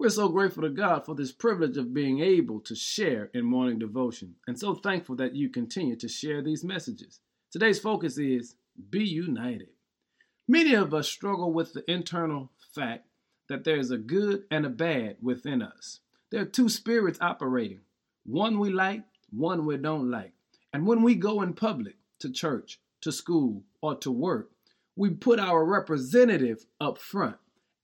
We're so grateful to God for this privilege of being able to share in morning devotion, and so thankful that you continue to share these messages. Today's focus is Be United. Many of us struggle with the internal fact that there is a good and a bad within us. There are two spirits operating one we like, one we don't like. And when we go in public, to church, to school, or to work, we put our representative up front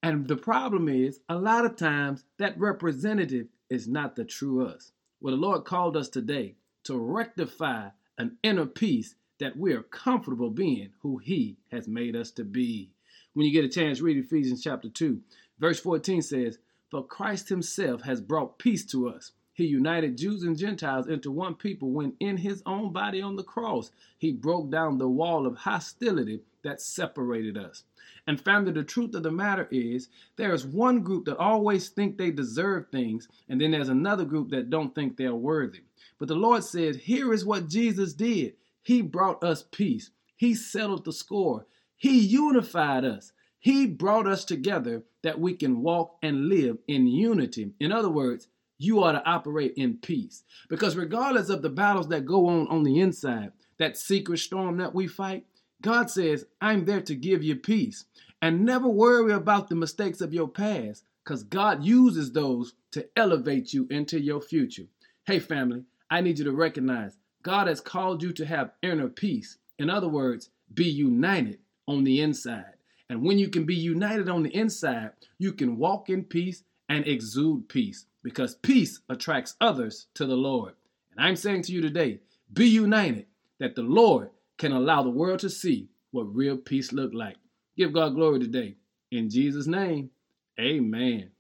and the problem is, a lot of times, that representative is not the true us. Well, the Lord called us today to rectify an inner peace that we are comfortable being who He has made us to be. When you get a chance, read Ephesians chapter 2. Verse 14 says, For Christ Himself has brought peace to us. He united Jews and Gentiles into one people when, in His own body on the cross, He broke down the wall of hostility that separated us. And family, the truth of the matter is there is one group that always think they deserve things, and then there's another group that don't think they're worthy. But the Lord says, here is what Jesus did. He brought us peace. He settled the score. He unified us. He brought us together that we can walk and live in unity. In other words, you ought to operate in peace. Because regardless of the battles that go on on the inside, that secret storm that we fight, God says, I'm there to give you peace. And never worry about the mistakes of your past because God uses those to elevate you into your future. Hey, family, I need you to recognize God has called you to have inner peace. In other words, be united on the inside. And when you can be united on the inside, you can walk in peace and exude peace because peace attracts others to the Lord. And I'm saying to you today, be united that the Lord can allow the world to see what real peace look like. Give God glory today. In Jesus' name, amen.